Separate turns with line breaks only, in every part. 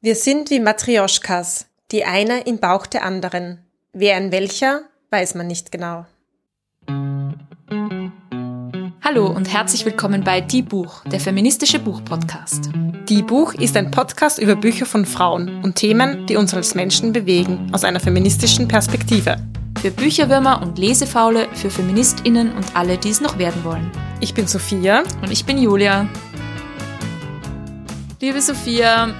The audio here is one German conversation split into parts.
Wir sind wie Matrioschkas, die eine im Bauch der anderen. Wer in welcher, weiß man nicht genau.
Hallo und herzlich willkommen bei Die Buch, der feministische Buchpodcast.
Die Buch ist ein Podcast über Bücher von Frauen und Themen, die uns als Menschen bewegen, aus einer feministischen Perspektive.
Für Bücherwürmer und Lesefaule, für FeministInnen und alle, die es noch werden wollen.
Ich bin Sophia.
Und ich bin Julia. Liebe Sophia,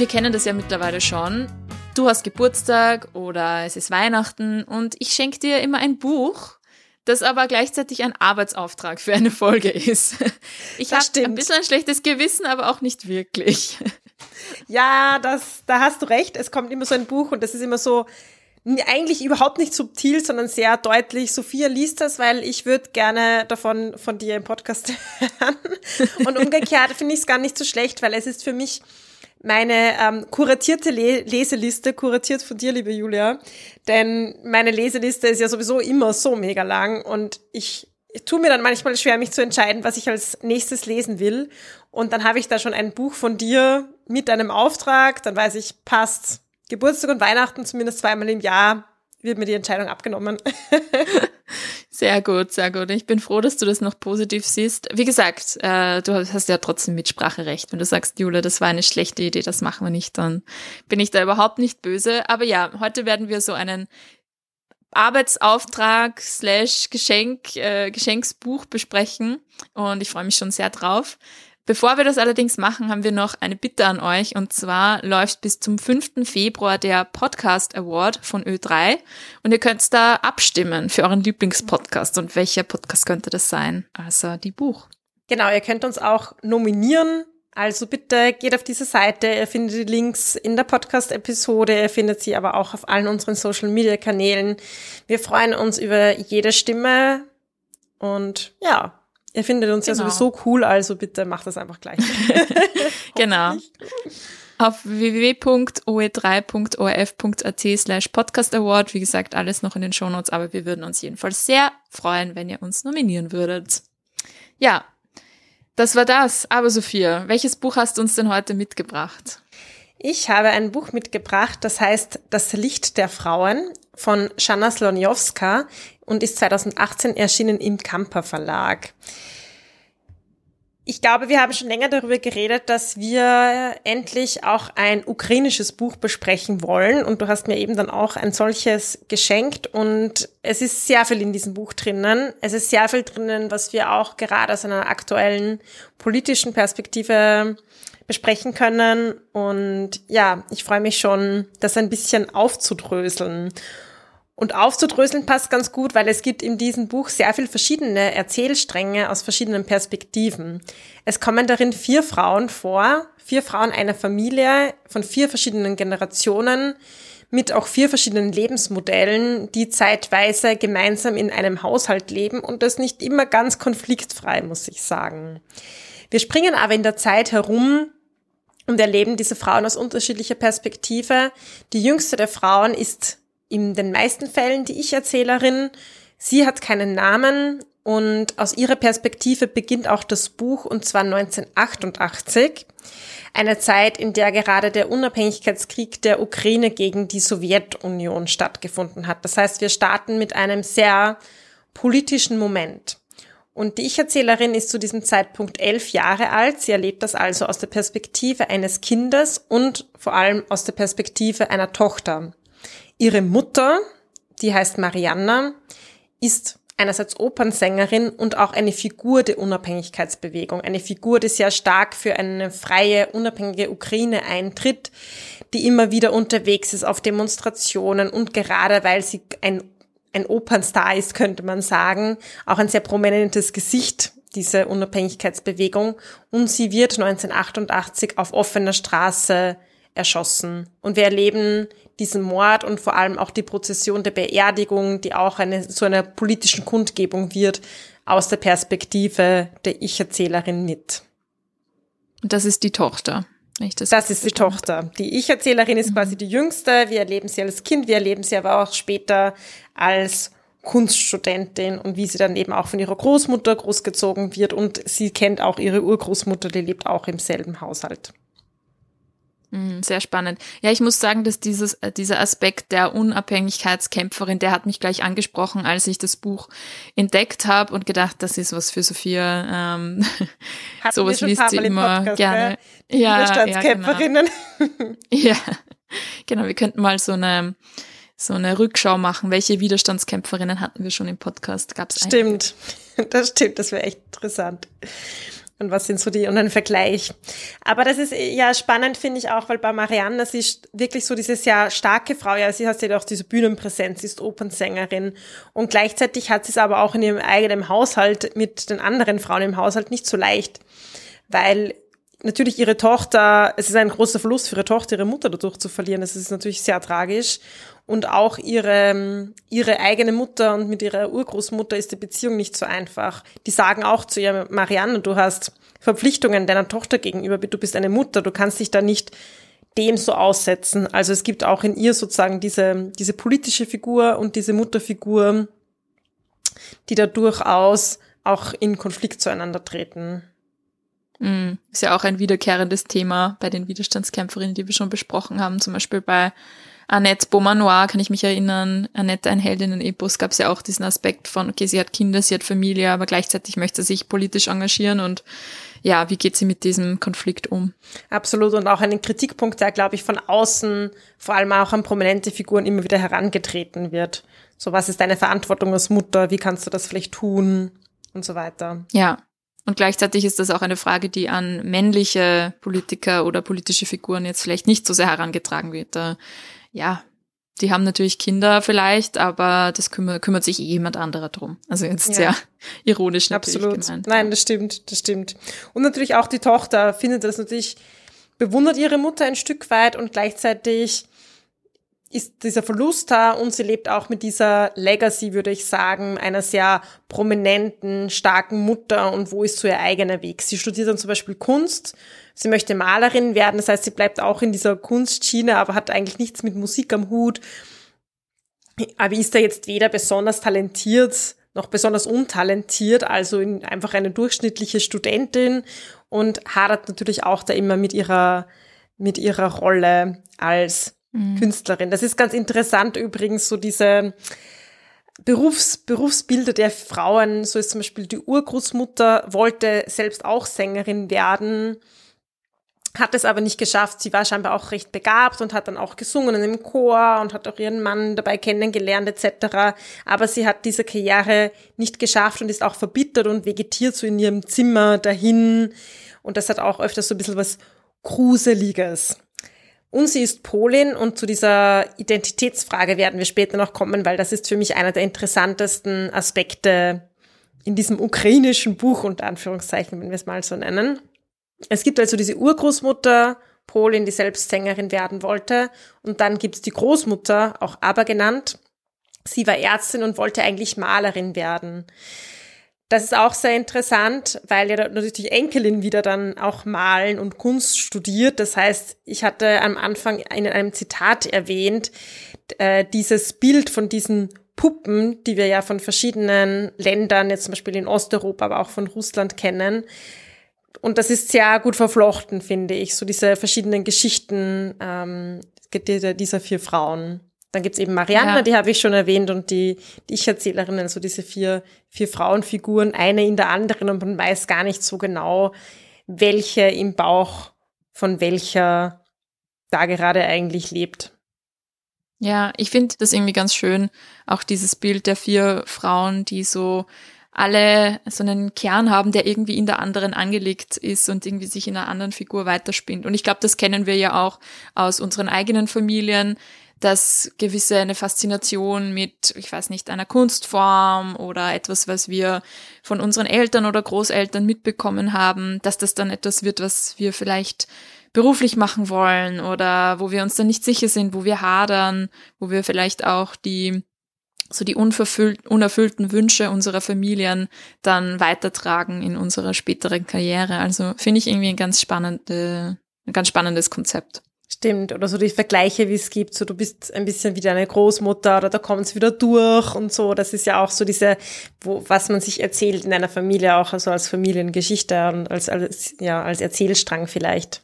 wir kennen das ja mittlerweile schon. Du hast Geburtstag oder es ist Weihnachten und ich schenke dir immer ein Buch, das aber gleichzeitig ein Arbeitsauftrag für eine Folge ist. Ich habe ein bisschen ein schlechtes Gewissen, aber auch nicht wirklich.
Ja, das, da hast du recht. Es kommt immer so ein Buch und das ist immer so, eigentlich überhaupt nicht subtil, sondern sehr deutlich. Sophia liest das, weil ich würde gerne davon von dir im Podcast hören. Und umgekehrt finde ich es gar nicht so schlecht, weil es ist für mich meine ähm, kuratierte Le Leseliste, kuratiert von dir, liebe Julia. Denn meine Leseliste ist ja sowieso immer so mega lang und ich, ich tue mir dann manchmal schwer, mich zu entscheiden, was ich als nächstes lesen will. Und dann habe ich da schon ein Buch von dir mit einem Auftrag, dann weiß ich, passt. Geburtstag und Weihnachten zumindest zweimal im Jahr wird mir die Entscheidung abgenommen.
Sehr gut, sehr gut. Ich bin froh, dass du das noch positiv siehst. Wie gesagt, äh, du hast ja trotzdem Mitspracherecht. Wenn du sagst, Jule, das war eine schlechte Idee, das machen wir nicht, dann bin ich da überhaupt nicht böse. Aber ja, heute werden wir so einen Arbeitsauftrag slash Geschenk, äh, Geschenksbuch besprechen und ich freue mich schon sehr drauf. Bevor wir das allerdings machen, haben wir noch eine Bitte an euch und zwar läuft bis zum 5. Februar der Podcast Award von Ö3 und ihr könnt da abstimmen für euren Lieblingspodcast und welcher Podcast könnte das sein? Also die Buch.
Genau, ihr könnt uns auch nominieren. Also bitte geht auf diese Seite, ihr findet die Links in der Podcast-Episode, ihr findet sie aber auch auf allen unseren Social-Media-Kanälen. Wir freuen uns über jede Stimme und ja, Ihr findet uns genau. ja sowieso cool, also bitte macht das einfach gleich.
genau. Auf www.oe3.orf.at slash podcast award, wie gesagt, alles noch in den Shownotes, aber wir würden uns jedenfalls sehr freuen, wenn ihr uns nominieren würdet. Ja, das war das. Aber Sophia, welches Buch hast du uns denn heute mitgebracht?
Ich habe ein Buch mitgebracht, das heißt Das Licht der Frauen von Shanna Slonjowska und ist 2018 erschienen im Kamper Verlag. Ich glaube, wir haben schon länger darüber geredet, dass wir endlich auch ein ukrainisches Buch besprechen wollen. Und du hast mir eben dann auch ein solches geschenkt. Und es ist sehr viel in diesem Buch drinnen. Es ist sehr viel drinnen, was wir auch gerade aus einer aktuellen politischen Perspektive besprechen können. Und ja, ich freue mich schon, das ein bisschen aufzudröseln. Und aufzudröseln passt ganz gut, weil es gibt in diesem Buch sehr viel verschiedene Erzählstränge aus verschiedenen Perspektiven. Es kommen darin vier Frauen vor, vier Frauen einer Familie von vier verschiedenen Generationen mit auch vier verschiedenen Lebensmodellen, die zeitweise gemeinsam in einem Haushalt leben und das nicht immer ganz konfliktfrei, muss ich sagen. Wir springen aber in der Zeit herum und erleben diese Frauen aus unterschiedlicher Perspektive. Die jüngste der Frauen ist in den meisten Fällen die Ich-Erzählerin. Sie hat keinen Namen und aus ihrer Perspektive beginnt auch das Buch und zwar 1988. Eine Zeit, in der gerade der Unabhängigkeitskrieg der Ukraine gegen die Sowjetunion stattgefunden hat. Das heißt, wir starten mit einem sehr politischen Moment. Und die Ich-Erzählerin ist zu diesem Zeitpunkt elf Jahre alt. Sie erlebt das also aus der Perspektive eines Kindes und vor allem aus der Perspektive einer Tochter. Ihre Mutter, die heißt Marianna, ist einerseits Opernsängerin und auch eine Figur der Unabhängigkeitsbewegung, eine Figur, die sehr stark für eine freie, unabhängige Ukraine eintritt, die immer wieder unterwegs ist auf Demonstrationen und gerade weil sie ein, ein Opernstar ist, könnte man sagen, auch ein sehr prominentes Gesicht dieser Unabhängigkeitsbewegung. Und sie wird 1988 auf offener Straße erschossen. Und wir erleben diesen Mord und vor allem auch die Prozession der Beerdigung, die auch eine, zu einer politischen Kundgebung wird, aus der Perspektive der Ich-Erzählerin mit.
Und das ist die Tochter.
Das, das ist die Tochter. Die Ich-Erzählerin ist mhm. quasi die jüngste. Wir erleben sie als Kind, wir erleben sie aber auch später als Kunststudentin und wie sie dann eben auch von ihrer Großmutter großgezogen wird und sie kennt auch ihre Urgroßmutter, die lebt auch im selben Haushalt.
Mhm, sehr spannend. Ja, ich muss sagen, dass dieses, äh, dieser Aspekt der Unabhängigkeitskämpferin, der hat mich gleich angesprochen, als ich das Buch entdeckt habe und gedacht, das ist was für Sophia. Ähm, sowas liest sie immer Podcast, gerne.
Ja, Die ja, Widerstandskämpferinnen.
Ja, genau. ja, genau. Wir könnten mal so eine so eine Rückschau machen. Welche Widerstandskämpferinnen hatten wir schon im Podcast? Gab's
Stimmt, das stimmt. Das wäre echt interessant. Und was sind so die, und ein Vergleich. Aber das ist ja spannend, finde ich auch, weil bei Marianne, sie ist wirklich so diese sehr starke Frau, ja, sie hat ja auch diese Bühnenpräsenz, sie ist Opernsängerin. Und gleichzeitig hat sie es aber auch in ihrem eigenen Haushalt mit den anderen Frauen im Haushalt nicht so leicht. Weil natürlich ihre Tochter, es ist ein großer Verlust für ihre Tochter, ihre Mutter dadurch zu verlieren. Das ist natürlich sehr tragisch. Und auch ihre, ihre eigene Mutter und mit ihrer Urgroßmutter ist die Beziehung nicht so einfach. Die sagen auch zu ihr, Marianne, du hast Verpflichtungen deiner Tochter gegenüber, du bist eine Mutter, du kannst dich da nicht dem so aussetzen. Also es gibt auch in ihr sozusagen diese, diese politische Figur und diese Mutterfigur, die da durchaus auch in Konflikt zueinander treten.
Mm, ist ja auch ein wiederkehrendes Thema bei den Widerstandskämpferinnen, die wir schon besprochen haben, zum Beispiel bei Annette Beaumanoir kann ich mich erinnern, Annette, ein Heldinnen-Epos, gab es ja auch diesen Aspekt von, okay, sie hat Kinder, sie hat Familie, aber gleichzeitig möchte sie sich politisch engagieren und ja, wie geht sie mit diesem Konflikt um?
Absolut und auch ein Kritikpunkt, der, glaube ich, von außen, vor allem auch an prominente Figuren immer wieder herangetreten wird. So, was ist deine Verantwortung als Mutter? Wie kannst du das vielleicht tun? Und so weiter.
Ja, und gleichzeitig ist das auch eine Frage, die an männliche Politiker oder politische Figuren jetzt vielleicht nicht so sehr herangetragen wird. Da ja, die haben natürlich Kinder vielleicht, aber das kümmert, kümmert sich eh jemand anderer drum. Also jetzt ja. sehr ironisch natürlich
Absolut. gemeint. Nein, das stimmt, das stimmt. Und natürlich auch die Tochter findet das natürlich, bewundert ihre Mutter ein Stück weit und gleichzeitig ist dieser Verlust da und sie lebt auch mit dieser Legacy, würde ich sagen, einer sehr prominenten, starken Mutter und wo ist so ihr eigener Weg. Sie studiert dann zum Beispiel Kunst, sie möchte Malerin werden, das heißt, sie bleibt auch in dieser Kunstschiene, aber hat eigentlich nichts mit Musik am Hut. Aber ist da jetzt weder besonders talentiert noch besonders untalentiert, also einfach eine durchschnittliche Studentin und hadert natürlich auch da immer mit ihrer, mit ihrer Rolle als mhm. Künstlerin. Das ist ganz interessant übrigens, so diese Berufs, Berufsbilder der Frauen. So ist zum Beispiel die Urgroßmutter, wollte selbst auch Sängerin werden, hat es aber nicht geschafft. Sie war scheinbar auch recht begabt und hat dann auch gesungen im Chor und hat auch ihren Mann dabei kennengelernt etc. Aber sie hat diese Karriere nicht geschafft und ist auch verbittert und vegetiert so in ihrem Zimmer dahin. Und das hat auch öfters so ein bisschen was Gruseliges. Und sie ist Polin und zu dieser Identitätsfrage werden wir später noch kommen, weil das ist für mich einer der interessantesten Aspekte in diesem ukrainischen Buch, unter Anführungszeichen, wenn wir es mal so nennen. Es gibt also diese Urgroßmutter, Polin, die selbst Sängerin werden wollte. Und dann gibt es die Großmutter, auch aber genannt. Sie war Ärztin und wollte eigentlich Malerin werden. Das ist auch sehr interessant, weil ja natürlich die Enkelin wieder dann auch Malen und Kunst studiert. Das heißt, ich hatte am Anfang in einem Zitat erwähnt, äh, dieses Bild von diesen Puppen, die wir ja von verschiedenen Ländern, jetzt zum Beispiel in Osteuropa, aber auch von Russland kennen. Und das ist sehr gut verflochten, finde ich, so diese verschiedenen Geschichten ähm, dieser vier Frauen. Dann gibt's eben Marianne, ja. die habe ich schon erwähnt, und die, die Ich-Erzählerinnen, also diese vier, vier Frauenfiguren, eine in der anderen, und man weiß gar nicht so genau, welche im Bauch von welcher da gerade eigentlich lebt.
Ja, ich finde das irgendwie ganz schön, auch dieses Bild der vier Frauen, die so alle so einen Kern haben, der irgendwie in der anderen angelegt ist und irgendwie sich in einer anderen Figur weiterspinnt. Und ich glaube, das kennen wir ja auch aus unseren eigenen Familien dass gewisse eine Faszination mit, ich weiß nicht, einer Kunstform oder etwas, was wir von unseren Eltern oder Großeltern mitbekommen haben, dass das dann etwas wird, was wir vielleicht beruflich machen wollen oder wo wir uns dann nicht sicher sind, wo wir hadern, wo wir vielleicht auch die so die unerfüllten Wünsche unserer Familien dann weitertragen in unserer späteren Karriere. Also finde ich irgendwie ein ganz spannende, ein ganz spannendes Konzept.
Stimmt, oder so die Vergleiche, wie es gibt, so du bist ein bisschen wie deine Großmutter oder da kommt es wieder durch und so. Das ist ja auch so diese, wo, was man sich erzählt in einer Familie, auch also als Familiengeschichte und als, als, ja, als Erzählstrang vielleicht.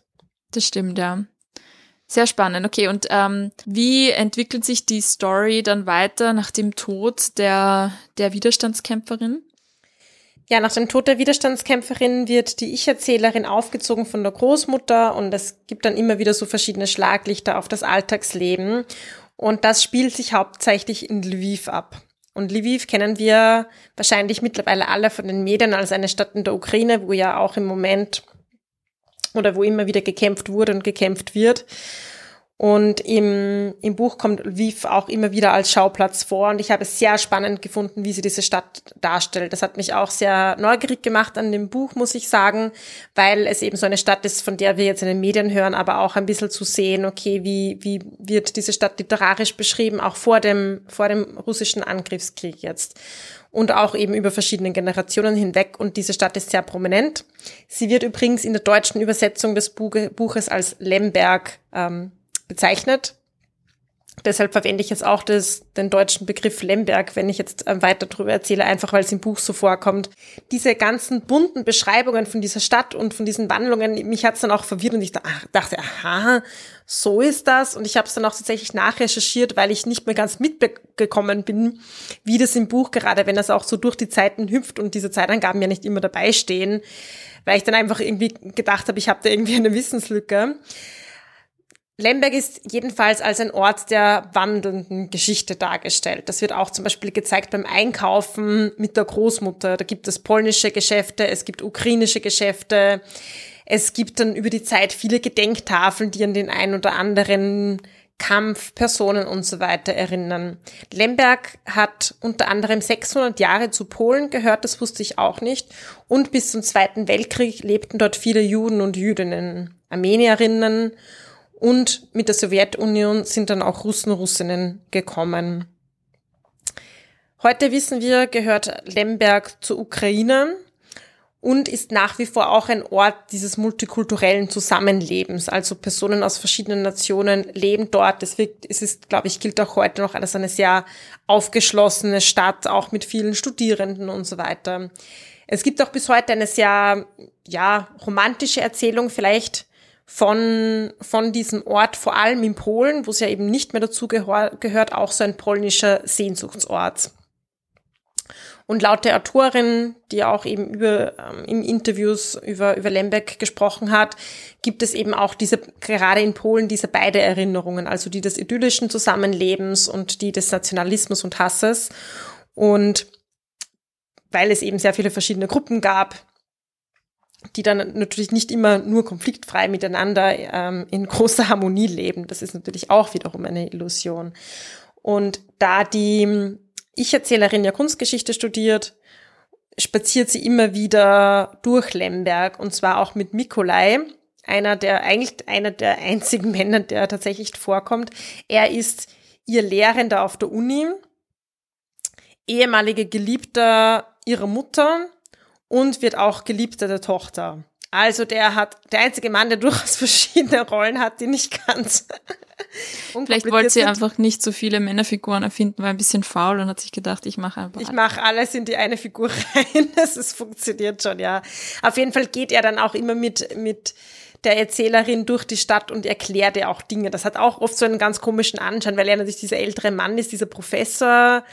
Das stimmt, ja. Sehr spannend. Okay, und ähm, wie entwickelt sich die Story dann weiter nach dem Tod der, der Widerstandskämpferin?
Ja, nach dem Tod der Widerstandskämpferin wird die Ich-Erzählerin aufgezogen von der Großmutter und es gibt dann immer wieder so verschiedene Schlaglichter auf das Alltagsleben. Und das spielt sich hauptsächlich in Lviv ab. Und Lviv kennen wir wahrscheinlich mittlerweile alle von den Medien als eine Stadt in der Ukraine, wo ja auch im Moment oder wo immer wieder gekämpft wurde und gekämpft wird. Und im, im Buch kommt Lviv auch immer wieder als Schauplatz vor. Und ich habe es sehr spannend gefunden, wie sie diese Stadt darstellt. Das hat mich auch sehr neugierig gemacht an dem Buch, muss ich sagen, weil es eben so eine Stadt ist, von der wir jetzt in den Medien hören, aber auch ein bisschen zu sehen, okay, wie, wie wird diese Stadt literarisch beschrieben, auch vor dem, vor dem russischen Angriffskrieg jetzt. Und auch eben über verschiedene Generationen hinweg. Und diese Stadt ist sehr prominent. Sie wird übrigens in der deutschen Übersetzung des Buches als Lemberg ähm, bezeichnet. Deshalb verwende ich jetzt auch das, den deutschen Begriff Lemberg, wenn ich jetzt ähm, weiter darüber erzähle, einfach weil es im Buch so vorkommt. Diese ganzen bunten Beschreibungen von dieser Stadt und von diesen Wandlungen, mich hat's dann auch verwirrt und ich dachte, aha, so ist das. Und ich habe es dann auch tatsächlich nachrecherchiert, weil ich nicht mehr ganz mitgekommen bin, wie das im Buch, gerade wenn das auch so durch die Zeiten hüpft und diese Zeitangaben ja nicht immer dabei stehen, weil ich dann einfach irgendwie gedacht habe, ich habe da irgendwie eine Wissenslücke. Lemberg ist jedenfalls als ein Ort der wandelnden Geschichte dargestellt. Das wird auch zum Beispiel gezeigt beim Einkaufen mit der Großmutter. Da gibt es polnische Geschäfte, es gibt ukrainische Geschäfte. Es gibt dann über die Zeit viele Gedenktafeln, die an den ein oder anderen Kampf, Personen und so weiter erinnern. Lemberg hat unter anderem 600 Jahre zu Polen gehört, das wusste ich auch nicht. Und bis zum Zweiten Weltkrieg lebten dort viele Juden und Jüdinnen, Armenierinnen und mit der Sowjetunion sind dann auch Russen, Russinnen gekommen. Heute wissen wir, gehört Lemberg zur Ukraine und ist nach wie vor auch ein Ort dieses multikulturellen Zusammenlebens. Also Personen aus verschiedenen Nationen leben dort. Es, es ist, glaube ich, gilt auch heute noch als eine sehr aufgeschlossene Stadt, auch mit vielen Studierenden und so weiter. Es gibt auch bis heute eine sehr, ja, romantische Erzählung vielleicht von, von diesem Ort, vor allem in Polen, wo es ja eben nicht mehr dazu gehört, auch so ein polnischer Sehnsuchtsort. Und laut der Autorin, die auch eben über, ähm, im Interviews über, über Lembeck gesprochen hat, gibt es eben auch diese, gerade in Polen, diese beide Erinnerungen, also die des idyllischen Zusammenlebens und die des Nationalismus und Hasses. Und weil es eben sehr viele verschiedene Gruppen gab, die dann natürlich nicht immer nur konfliktfrei miteinander ähm, in großer Harmonie leben. Das ist natürlich auch wiederum eine Illusion. Und da die Ich-Erzählerin ja Kunstgeschichte studiert, spaziert sie immer wieder durch Lemberg und zwar auch mit Mikolai, einer der, eigentlich einer der einzigen Männer, der tatsächlich vorkommt. Er ist ihr Lehrender auf der Uni, ehemalige Geliebter ihrer Mutter und wird auch Geliebter der Tochter. Also der hat, der einzige Mann, der durchaus verschiedene Rollen hat, die nicht ganz.
Vielleicht wollte sie einfach nicht so viele Männerfiguren erfinden, war ein bisschen faul und hat sich gedacht, ich mache einfach.
Ich mache alles in die eine Figur rein. Das ist, funktioniert schon, ja. Auf jeden Fall geht er dann auch immer mit, mit der Erzählerin durch die Stadt und erklärt ihr auch Dinge. Das hat auch oft so einen ganz komischen Anschein, weil er natürlich dieser ältere Mann ist, dieser Professor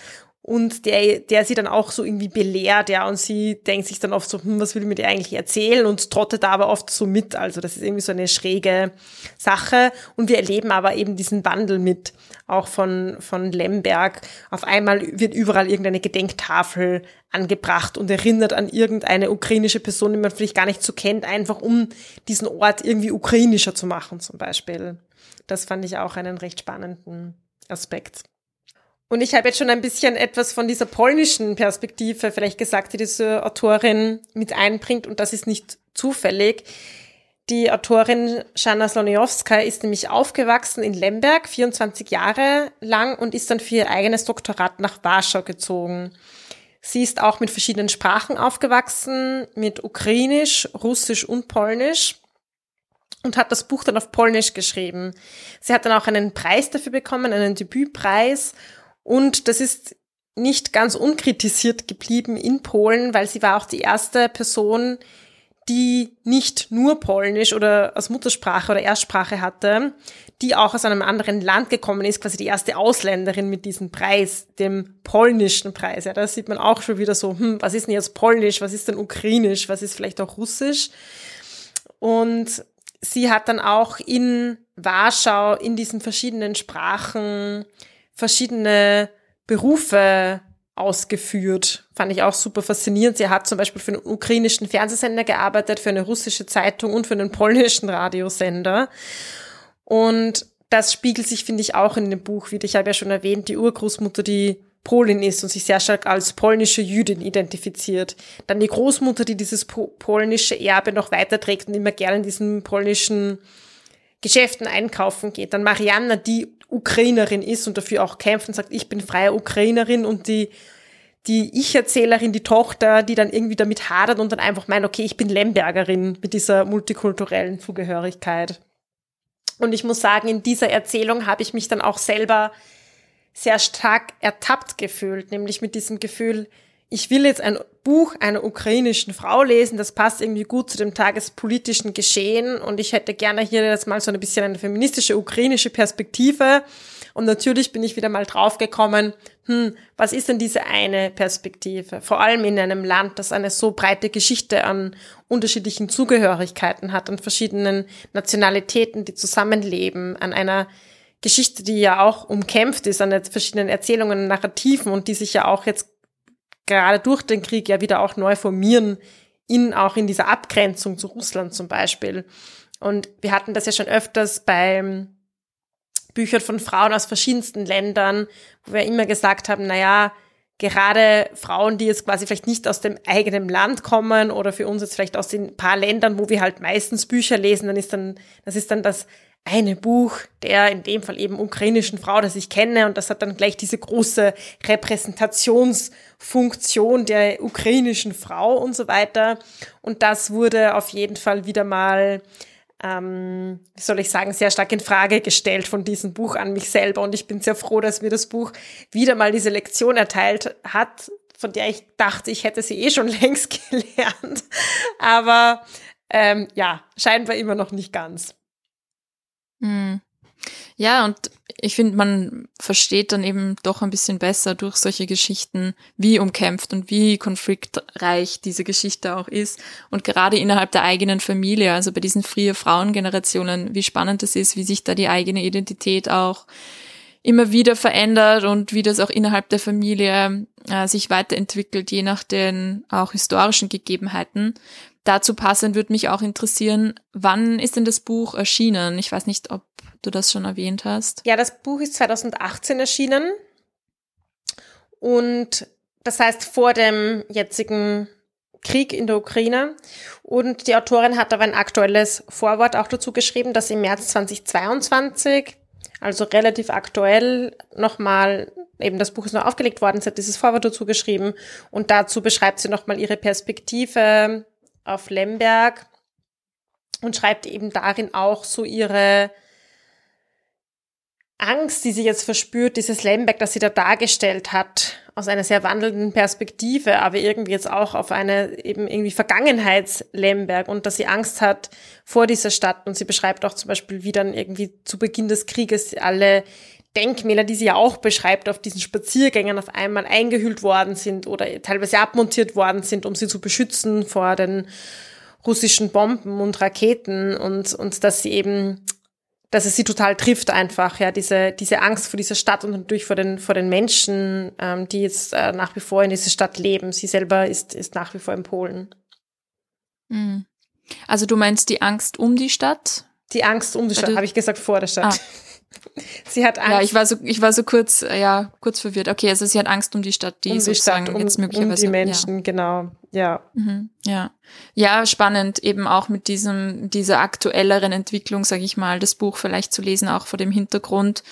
und der, der sie dann auch so irgendwie belehrt, ja, und sie denkt sich dann oft so, hm, was will ich mir dir eigentlich erzählen und trottet aber oft so mit, also das ist irgendwie so eine schräge Sache und wir erleben aber eben diesen Wandel mit, auch von, von Lemberg. Auf einmal wird überall irgendeine Gedenktafel angebracht und erinnert an irgendeine ukrainische Person, die man vielleicht gar nicht so kennt, einfach um diesen Ort irgendwie ukrainischer zu machen zum Beispiel. Das fand ich auch einen recht spannenden Aspekt. Und ich habe jetzt schon ein bisschen etwas von dieser polnischen Perspektive vielleicht gesagt, die diese Autorin mit einbringt. Und das ist nicht zufällig. Die Autorin Szana Sloniowska ist nämlich aufgewachsen in Lemberg, 24 Jahre lang und ist dann für ihr eigenes Doktorat nach Warschau gezogen. Sie ist auch mit verschiedenen Sprachen aufgewachsen, mit Ukrainisch, Russisch und Polnisch und hat das Buch dann auf Polnisch geschrieben. Sie hat dann auch einen Preis dafür bekommen, einen Debütpreis und das ist nicht ganz unkritisiert geblieben in Polen, weil sie war auch die erste Person, die nicht nur Polnisch oder als Muttersprache oder Erstsprache hatte, die auch aus einem anderen Land gekommen ist, quasi die erste Ausländerin mit diesem Preis, dem polnischen Preis. Ja, da sieht man auch schon wieder so, hm, was ist denn jetzt Polnisch, was ist denn Ukrainisch, was ist vielleicht auch Russisch? Und sie hat dann auch in Warschau in diesen verschiedenen Sprachen verschiedene Berufe ausgeführt. Fand ich auch super faszinierend. Sie hat zum Beispiel für einen ukrainischen Fernsehsender gearbeitet, für eine russische Zeitung und für einen polnischen Radiosender. Und das spiegelt sich, finde ich, auch in dem Buch wieder. Ich habe ja schon erwähnt, die Urgroßmutter, die Polin ist und sich sehr stark als polnische Jüdin identifiziert. Dann die Großmutter, die dieses polnische Erbe noch weiterträgt und immer gerne in diesen polnischen Geschäften einkaufen geht. Dann Marianna, die Ukrainerin ist und dafür auch kämpft und sagt, ich bin freie Ukrainerin und die die Ich-Erzählerin, die Tochter, die dann irgendwie damit hadert und dann einfach meint, okay, ich bin Lembergerin mit dieser multikulturellen Zugehörigkeit. Und ich muss sagen, in dieser Erzählung habe ich mich dann auch selber sehr stark ertappt gefühlt, nämlich mit diesem Gefühl, ich will jetzt ein Buch einer ukrainischen Frau lesen, das passt irgendwie gut zu dem tagespolitischen Geschehen und ich hätte gerne hier jetzt mal so ein bisschen eine feministische ukrainische Perspektive. Und natürlich bin ich wieder mal draufgekommen, hm, was ist denn diese eine Perspektive? Vor allem in einem Land, das eine so breite Geschichte an unterschiedlichen Zugehörigkeiten hat, an verschiedenen Nationalitäten, die zusammenleben, an einer Geschichte, die ja auch umkämpft ist, an verschiedenen Erzählungen, Narrativen und die sich ja auch jetzt gerade durch den Krieg ja wieder auch neu formieren, in, auch in dieser Abgrenzung zu Russland zum Beispiel. Und wir hatten das ja schon öfters bei Büchern von Frauen aus verschiedensten Ländern, wo wir immer gesagt haben, na ja, gerade Frauen, die jetzt quasi vielleicht nicht aus dem eigenen Land kommen oder für uns jetzt vielleicht aus den paar Ländern, wo wir halt meistens Bücher lesen, dann ist dann, das ist dann das eine Buch der in dem Fall eben ukrainischen Frau, das ich kenne und das hat dann gleich diese große Repräsentationsfunktion der ukrainischen Frau und so weiter. Und das wurde auf jeden Fall wieder mal, ähm, wie soll ich sagen, sehr stark in Frage gestellt von diesem Buch an mich selber und ich bin sehr froh, dass mir das Buch wieder mal diese Lektion erteilt hat, von der ich dachte, ich hätte sie eh schon längst gelernt. Aber ähm, ja, scheinbar immer noch nicht ganz.
Hm. Ja, und ich finde, man versteht dann eben doch ein bisschen besser durch solche Geschichten, wie umkämpft und wie konfliktreich diese Geschichte auch ist. Und gerade innerhalb der eigenen Familie, also bei diesen frühen Frauengenerationen, wie spannend es ist, wie sich da die eigene Identität auch immer wieder verändert und wie das auch innerhalb der Familie äh, sich weiterentwickelt, je nach den auch historischen Gegebenheiten. Dazu passend würde mich auch interessieren, wann ist denn das Buch erschienen? Ich weiß nicht, ob du das schon erwähnt hast.
Ja, das Buch ist 2018 erschienen. Und das heißt vor dem jetzigen Krieg in der Ukraine. Und die Autorin hat aber ein aktuelles Vorwort auch dazu geschrieben, dass im März 2022, also relativ aktuell, nochmal, eben das Buch ist noch aufgelegt worden, sie hat dieses Vorwort dazu geschrieben. Und dazu beschreibt sie nochmal ihre Perspektive auf Lemberg und schreibt eben darin auch so ihre Angst, die sie jetzt verspürt, dieses Lemberg, das sie da dargestellt hat, aus einer sehr wandelnden Perspektive, aber irgendwie jetzt auch auf eine eben irgendwie Vergangenheits-Lemberg und dass sie Angst hat vor dieser Stadt. Und sie beschreibt auch zum Beispiel, wie dann irgendwie zu Beginn des Krieges alle Denkmäler, die sie ja auch beschreibt, auf diesen Spaziergängern auf einmal eingehüllt worden sind oder teilweise abmontiert worden sind, um sie zu beschützen vor den russischen Bomben und Raketen und, und dass sie eben, dass es sie total trifft einfach, ja, diese, diese Angst vor dieser Stadt und natürlich vor den, vor den Menschen, ähm, die jetzt äh, nach wie vor in dieser Stadt leben. Sie selber ist, ist nach wie vor in Polen.
Hm. Also du meinst die Angst um die Stadt?
Die Angst um die Stadt, habe ich gesagt, vor der Stadt. Ah.
Sie hat Angst. Ja, ich war so, ich war so kurz, äh, ja, kurz verwirrt. Okay, also sie hat Angst um die Stadt, die
um die Stadt, um,
jetzt
möglicherweise. Um die Menschen, ja. genau, ja.
Mhm, ja. Ja, spannend, eben auch mit diesem, dieser aktuelleren Entwicklung, sage ich mal, das Buch vielleicht zu lesen, auch vor dem Hintergrund,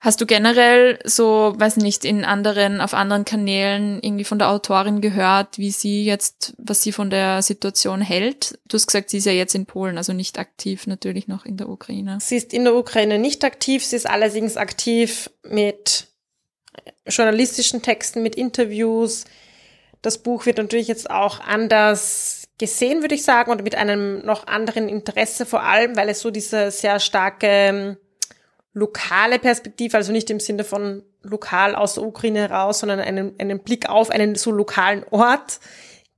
Hast du generell so, weiß nicht, in anderen, auf anderen Kanälen irgendwie von der Autorin gehört, wie sie jetzt, was sie von der Situation hält? Du hast gesagt, sie ist ja jetzt in Polen, also nicht aktiv natürlich noch in der Ukraine.
Sie ist in der Ukraine nicht aktiv, sie ist allerdings aktiv mit journalistischen Texten, mit Interviews. Das Buch wird natürlich jetzt auch anders gesehen, würde ich sagen, und mit einem noch anderen Interesse vor allem, weil es so diese sehr starke ähm, lokale Perspektive, also nicht im Sinne von lokal aus der Ukraine heraus, sondern einen, einen Blick auf einen so lokalen Ort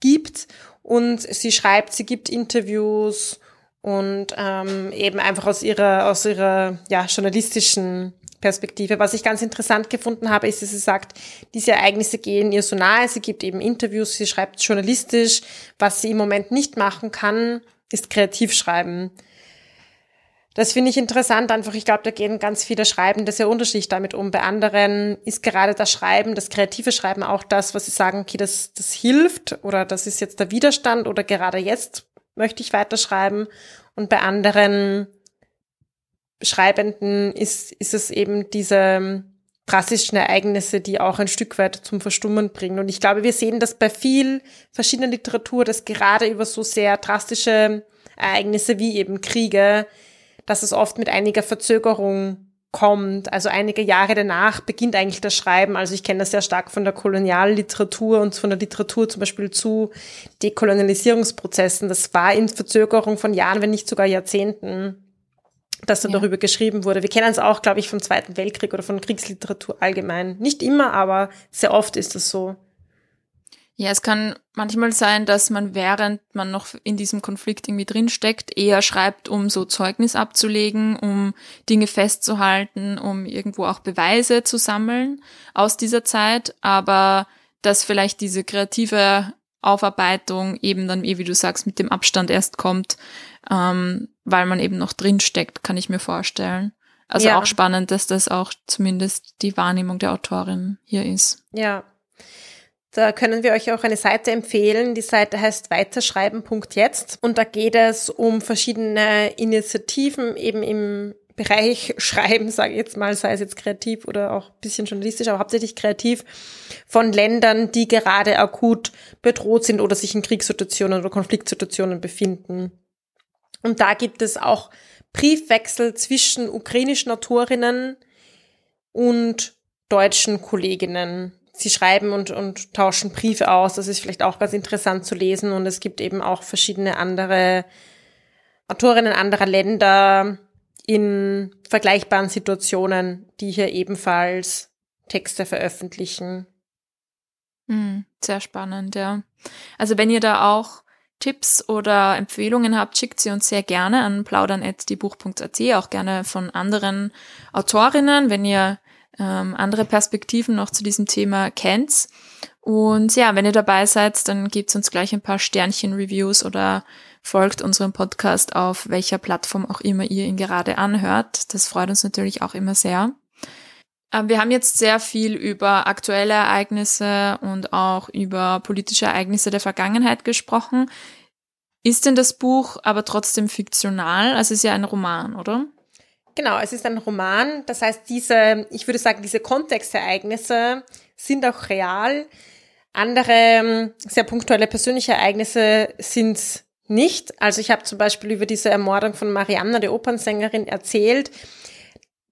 gibt. Und sie schreibt, sie gibt Interviews und ähm, eben einfach aus ihrer, aus ihrer ja, journalistischen Perspektive. Was ich ganz interessant gefunden habe, ist, dass sie sagt, diese Ereignisse gehen ihr so nahe. Sie gibt eben Interviews, sie schreibt journalistisch. Was sie im Moment nicht machen kann, ist kreativ schreiben. Das finde ich interessant einfach. Ich glaube, da gehen ganz viele Schreibende sehr unterschiedlich damit um. Bei anderen ist gerade das Schreiben, das kreative Schreiben auch das, was sie sagen, okay, das, das hilft oder das ist jetzt der Widerstand oder gerade jetzt möchte ich weiterschreiben. Und bei anderen Schreibenden ist, ist es eben diese drastischen Ereignisse, die auch ein Stück weit zum Verstummen bringen. Und ich glaube, wir sehen das bei viel verschiedener Literatur, dass gerade über so sehr drastische Ereignisse wie eben Kriege, dass es oft mit einiger Verzögerung kommt. Also einige Jahre danach beginnt eigentlich das Schreiben. Also ich kenne das sehr stark von der Kolonialliteratur und von der Literatur zum Beispiel zu Dekolonialisierungsprozessen. Das war in Verzögerung von Jahren, wenn nicht sogar Jahrzehnten dass da ja. darüber geschrieben wurde. Wir kennen es auch, glaube ich, vom Zweiten Weltkrieg oder von Kriegsliteratur allgemein. Nicht immer, aber sehr oft ist das so.
Ja, es kann manchmal sein, dass man, während man noch in diesem Konflikt irgendwie drinsteckt, eher schreibt, um so Zeugnis abzulegen, um Dinge festzuhalten, um irgendwo auch Beweise zu sammeln aus dieser Zeit, aber dass vielleicht diese kreative Aufarbeitung eben dann, wie du sagst, mit dem Abstand erst kommt, ähm, weil man eben noch drin steckt, kann ich mir vorstellen. Also ja. auch spannend, dass das auch zumindest die Wahrnehmung der Autorin hier ist.
Ja. Da können wir euch auch eine Seite empfehlen. Die Seite heißt weiterschreiben.jetzt und da geht es um verschiedene Initiativen eben im Bereich Schreiben, sage ich jetzt mal, sei es jetzt kreativ oder auch bisschen journalistisch, aber hauptsächlich kreativ, von Ländern, die gerade akut bedroht sind oder sich in Kriegssituationen oder Konfliktsituationen befinden. Und da gibt es auch Briefwechsel zwischen ukrainischen Autorinnen und deutschen Kolleginnen. Sie schreiben und, und tauschen Briefe aus. Das ist vielleicht auch ganz interessant zu lesen. Und es gibt eben auch verschiedene andere Autorinnen anderer Länder in vergleichbaren Situationen, die hier ebenfalls Texte veröffentlichen.
Hm, sehr spannend, ja. Also wenn ihr da auch Tipps oder Empfehlungen habt, schickt sie uns sehr gerne an plaudern.diebuch.at, auch gerne von anderen Autorinnen, wenn ihr ähm, andere Perspektiven noch zu diesem Thema kennt. Und ja, wenn ihr dabei seid, dann gebt uns gleich ein paar Sternchen-Reviews oder folgt unserem Podcast auf welcher Plattform auch immer ihr ihn gerade anhört. Das freut uns natürlich auch immer sehr. Ähm, wir haben jetzt sehr viel über aktuelle Ereignisse und auch über politische Ereignisse der Vergangenheit gesprochen. Ist denn das Buch aber trotzdem fiktional? Also es ist ja ein Roman, oder?
Genau, es ist ein Roman. Das heißt, diese, ich würde sagen, diese Kontextereignisse sind auch real. Andere ähm, sehr punktuelle persönliche Ereignisse sind nicht. Also ich habe zum Beispiel über diese Ermordung von Marianna, der Opernsängerin, erzählt.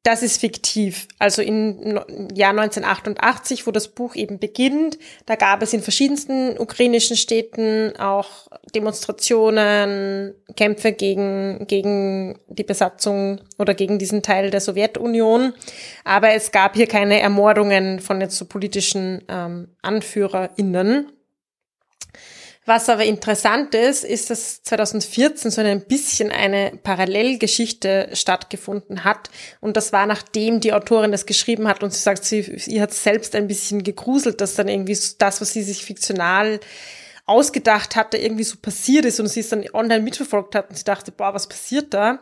Das ist fiktiv. Also im Jahr 1988, wo das Buch eben beginnt, da gab es in verschiedensten ukrainischen Städten auch Demonstrationen, Kämpfe gegen, gegen die Besatzung oder gegen diesen Teil der Sowjetunion. Aber es gab hier keine Ermordungen von jetzt so politischen ähm, AnführerInnen. Was aber interessant ist, ist, dass 2014 so ein bisschen eine Parallelgeschichte stattgefunden hat. Und das war, nachdem die Autorin das geschrieben hat und sie sagt, sie, sie hat selbst ein bisschen gegruselt, dass dann irgendwie das, was sie sich fiktional ausgedacht hatte, irgendwie so passiert ist und sie es dann online mitverfolgt hat und sie dachte, boah, was passiert da?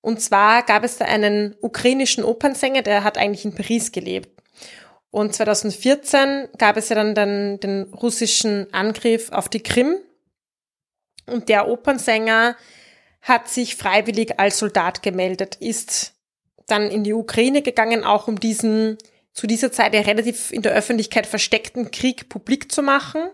Und zwar gab es da einen ukrainischen Opernsänger, der hat eigentlich in Paris gelebt. Und 2014 gab es ja dann den, den russischen Angriff auf die Krim. Und der Opernsänger hat sich freiwillig als Soldat gemeldet, ist dann in die Ukraine gegangen, auch um diesen zu dieser Zeit ja relativ in der Öffentlichkeit versteckten Krieg publik zu machen.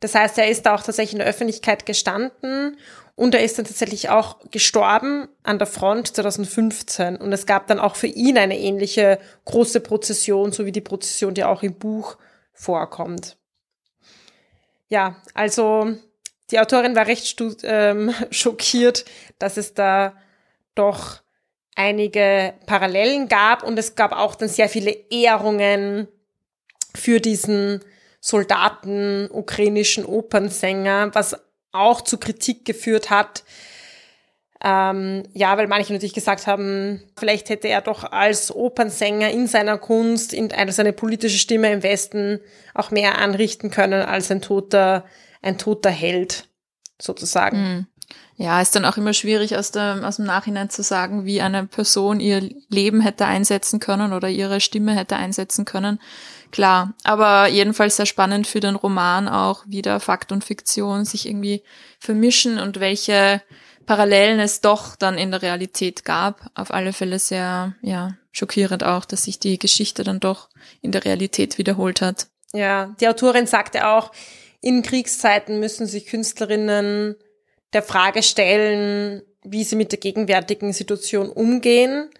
Das heißt, er ist auch tatsächlich in der Öffentlichkeit gestanden und er ist dann tatsächlich auch gestorben an der Front 2015. Und es gab dann auch für ihn eine ähnliche große Prozession, so wie die Prozession, die auch im Buch vorkommt. Ja, also die Autorin war recht ähm, schockiert, dass es da doch einige Parallelen gab und es gab auch dann sehr viele Ehrungen für diesen Soldaten, ukrainischen Opernsänger, was auch zu Kritik geführt hat. Ähm, ja, weil manche natürlich gesagt haben, vielleicht hätte er doch als Opernsänger in seiner Kunst, in seine politische Stimme im Westen auch mehr anrichten können als ein toter, ein toter Held, sozusagen. Mhm.
Ja, ist dann auch immer schwierig aus dem, aus dem Nachhinein zu sagen, wie eine Person ihr Leben hätte einsetzen können oder ihre Stimme hätte einsetzen können. Klar, aber jedenfalls sehr spannend für den Roman auch, wie da Fakt und Fiktion sich irgendwie vermischen und welche Parallelen es doch dann in der Realität gab. Auf alle Fälle sehr, ja, schockierend auch, dass sich die Geschichte dann doch in der Realität wiederholt hat.
Ja, die Autorin sagte auch, in Kriegszeiten müssen sich Künstlerinnen der Frage stellen, wie sie mit der gegenwärtigen Situation umgehen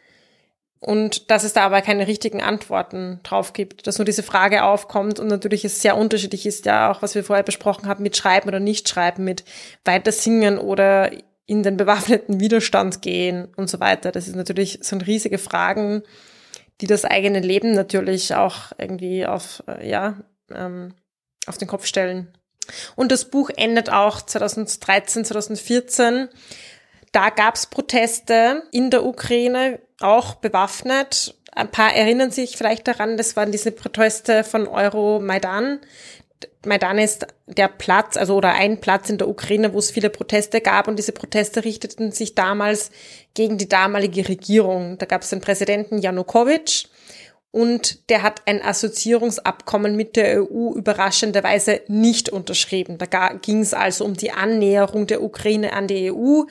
und dass es da aber keine richtigen Antworten drauf gibt, dass nur diese Frage aufkommt und natürlich es sehr unterschiedlich ist, ja auch was wir vorher besprochen haben, mit Schreiben oder nicht Schreiben, mit weiter singen oder in den bewaffneten Widerstand gehen und so weiter. Das ist natürlich so riesige Fragen, die das eigene Leben natürlich auch irgendwie auf, äh, ja, ähm, auf den Kopf stellen. Und das Buch endet auch 2013, 2014. Da gab es Proteste in der Ukraine, auch bewaffnet. Ein paar erinnern sich vielleicht daran, das waren diese Proteste von Euromaidan. Maidan ist der Platz, also oder ein Platz in der Ukraine, wo es viele Proteste gab und diese Proteste richteten sich damals gegen die damalige Regierung. Da gab es den Präsidenten Janukowitsch und der hat ein Assoziierungsabkommen mit der EU überraschenderweise nicht unterschrieben. Da ging es also um die Annäherung der Ukraine an die EU.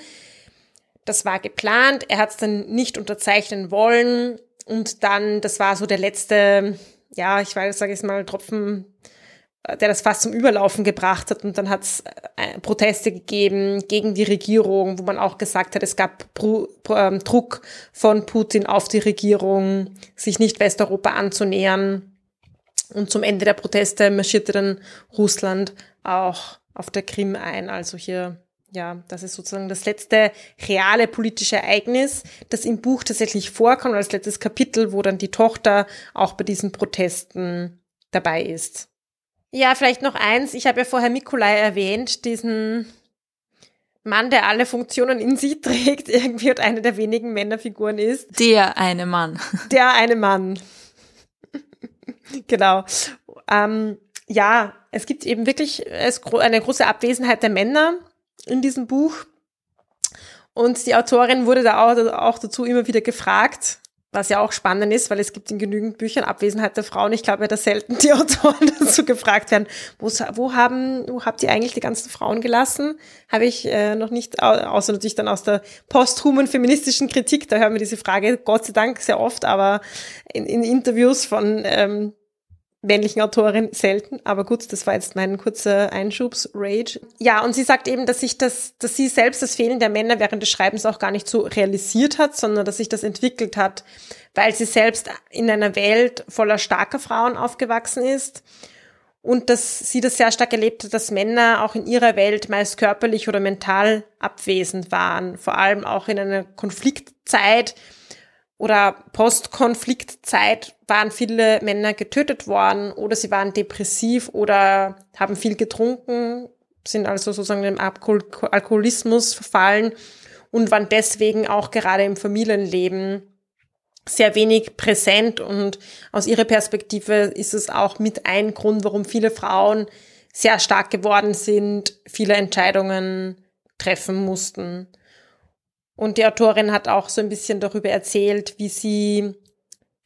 Das war geplant, er hat es dann nicht unterzeichnen wollen und dann, das war so der letzte, ja, ich weiß, sage ich mal, Tropfen der das fast zum Überlaufen gebracht hat. Und dann hat es äh, Proteste gegeben gegen die Regierung, wo man auch gesagt hat, es gab ähm, Druck von Putin auf die Regierung, sich nicht Westeuropa anzunähern. Und zum Ende der Proteste marschierte dann Russland auch auf der Krim ein. Also hier, ja, das ist sozusagen das letzte reale politische Ereignis, das im Buch tatsächlich vorkommt, als letztes Kapitel, wo dann die Tochter auch bei diesen Protesten dabei ist. Ja, vielleicht noch eins. Ich habe ja vorher Mikolai erwähnt, diesen Mann, der alle Funktionen in sich trägt, irgendwie und eine der wenigen Männerfiguren ist.
Der eine Mann.
Der eine Mann. genau. Ähm, ja, es gibt eben wirklich eine große Abwesenheit der Männer in diesem Buch. Und die Autorin wurde da auch, dazu immer wieder gefragt, was ja auch spannend ist, weil es gibt in genügend Büchern Abwesenheit der Frauen. Ich glaube, dass selten die Autoren dazu gefragt werden, wo, wo, haben, wo habt ihr eigentlich die ganzen Frauen gelassen? Habe ich äh, noch nicht, außer natürlich dann aus der posthumen feministischen Kritik, da hören wir diese Frage Gott sei Dank sehr oft, aber in, in Interviews von ähm, männlichen Autorin selten, aber gut, das war jetzt mein kurzer Einschubs-Rage. Ja, und sie sagt eben, dass sich das, dass sie selbst das Fehlen der Männer während des Schreibens auch gar nicht so realisiert hat, sondern dass sich das entwickelt hat, weil sie selbst in einer Welt voller starker Frauen aufgewachsen ist und dass sie das sehr stark erlebt hat, dass Männer auch in ihrer Welt meist körperlich oder mental abwesend waren, vor allem auch in einer Konfliktzeit, oder Postkonfliktzeit waren viele Männer getötet worden oder sie waren depressiv oder haben viel getrunken, sind also sozusagen dem Alkohol Alkoholismus verfallen und waren deswegen auch gerade im Familienleben sehr wenig präsent und aus ihrer Perspektive ist es auch mit ein Grund, warum viele Frauen sehr stark geworden sind, viele Entscheidungen treffen mussten. Und die Autorin hat auch so ein bisschen darüber erzählt, wie sie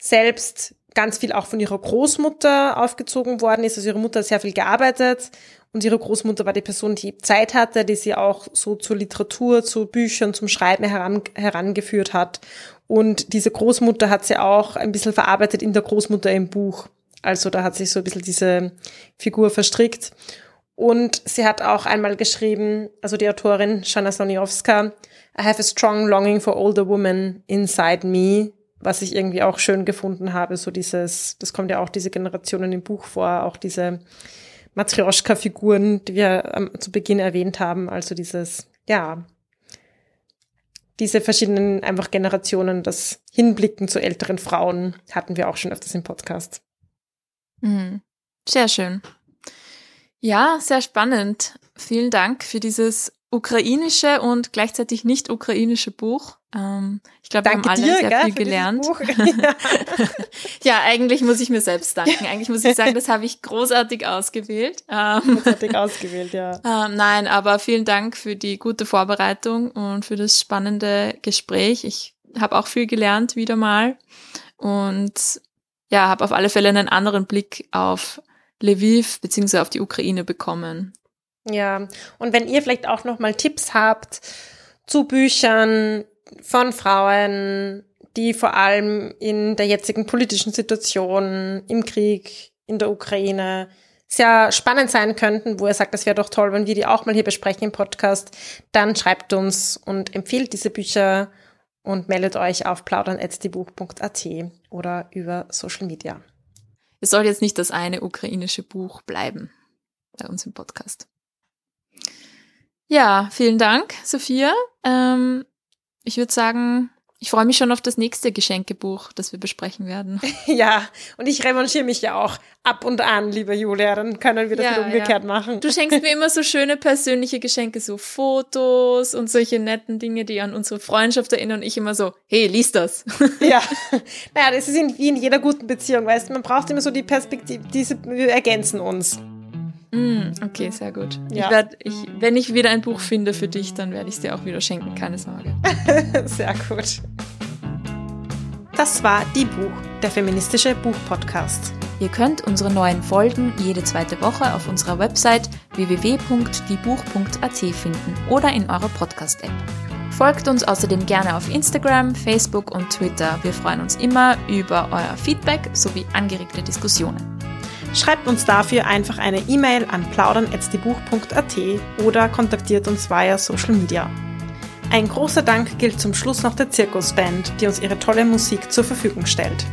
selbst ganz viel auch von ihrer Großmutter aufgezogen worden ist. Also ihre Mutter hat sehr viel gearbeitet und ihre Großmutter war die Person, die Zeit hatte, die sie auch so zur Literatur, zu Büchern, zum Schreiben heran, herangeführt hat. Und diese Großmutter hat sie auch ein bisschen verarbeitet in der Großmutter im Buch. Also da hat sich so ein bisschen diese Figur verstrickt. Und sie hat auch einmal geschrieben, also die Autorin Shana Soniowska, I have a strong longing for older women inside me, was ich irgendwie auch schön gefunden habe, so dieses, das kommt ja auch diese Generationen im Buch vor, auch diese Matryoshka-Figuren, die wir ähm, zu Beginn erwähnt haben. Also dieses, ja, diese verschiedenen einfach Generationen, das Hinblicken zu älteren Frauen hatten wir auch schon öfters im Podcast.
Mhm. Sehr schön. Ja, sehr spannend. Vielen Dank für dieses ukrainische und gleichzeitig nicht ukrainische Buch. Ähm, ich glaube, wir haben alle dir, sehr gell, viel gelernt. ja, eigentlich muss ich mir selbst danken. Eigentlich muss ich sagen, das habe ich großartig ausgewählt.
Ähm, großartig ausgewählt, ja.
Ähm, nein, aber vielen Dank für die gute Vorbereitung und für das spannende Gespräch. Ich habe auch viel gelernt, wieder mal. Und ja, habe auf alle Fälle einen anderen Blick auf Lviv beziehungsweise auf die Ukraine bekommen.
Ja, und wenn ihr vielleicht auch noch mal Tipps habt zu Büchern von Frauen, die vor allem in der jetzigen politischen Situation im Krieg in der Ukraine sehr spannend sein könnten, wo ihr sagt, das wäre doch toll, wenn wir die auch mal hier besprechen im Podcast, dann schreibt uns und empfiehlt diese Bücher und meldet euch auf plaudern.buch.at oder über Social Media.
Es soll jetzt nicht das eine ukrainische Buch bleiben bei uns im Podcast. Ja, vielen Dank, Sophia. Ähm, ich würde sagen, ich freue mich schon auf das nächste Geschenkebuch, das wir besprechen werden.
Ja, und ich revanchiere mich ja auch ab und an, liebe Julia. Dann können wir das ja, umgekehrt ja. machen.
Du schenkst mir immer so schöne persönliche Geschenke, so Fotos und solche netten Dinge, die an unsere Freundschaft erinnern. Und ich immer so, hey, lies das.
Ja, naja, das ist wie in jeder guten Beziehung, weißt du, man braucht immer so die Perspektive, diese, wir ergänzen uns.
Mm, okay, sehr gut. Ja. Ich werd, ich, wenn ich wieder ein Buch finde für dich, dann werde ich es dir auch wieder schenken, keine Sorge.
sehr gut. Das war Die Buch, der feministische Buchpodcast.
Ihr könnt unsere neuen Folgen jede zweite Woche auf unserer Website www.diebuch.at finden oder in eurer Podcast-App. Folgt uns außerdem gerne auf Instagram, Facebook und Twitter. Wir freuen uns immer über euer Feedback sowie angeregte Diskussionen.
Schreibt uns dafür einfach eine E-Mail an plaudern.buch.at oder kontaktiert uns via Social Media. Ein großer Dank gilt zum Schluss noch der Zirkusband, die uns ihre tolle Musik zur Verfügung stellt.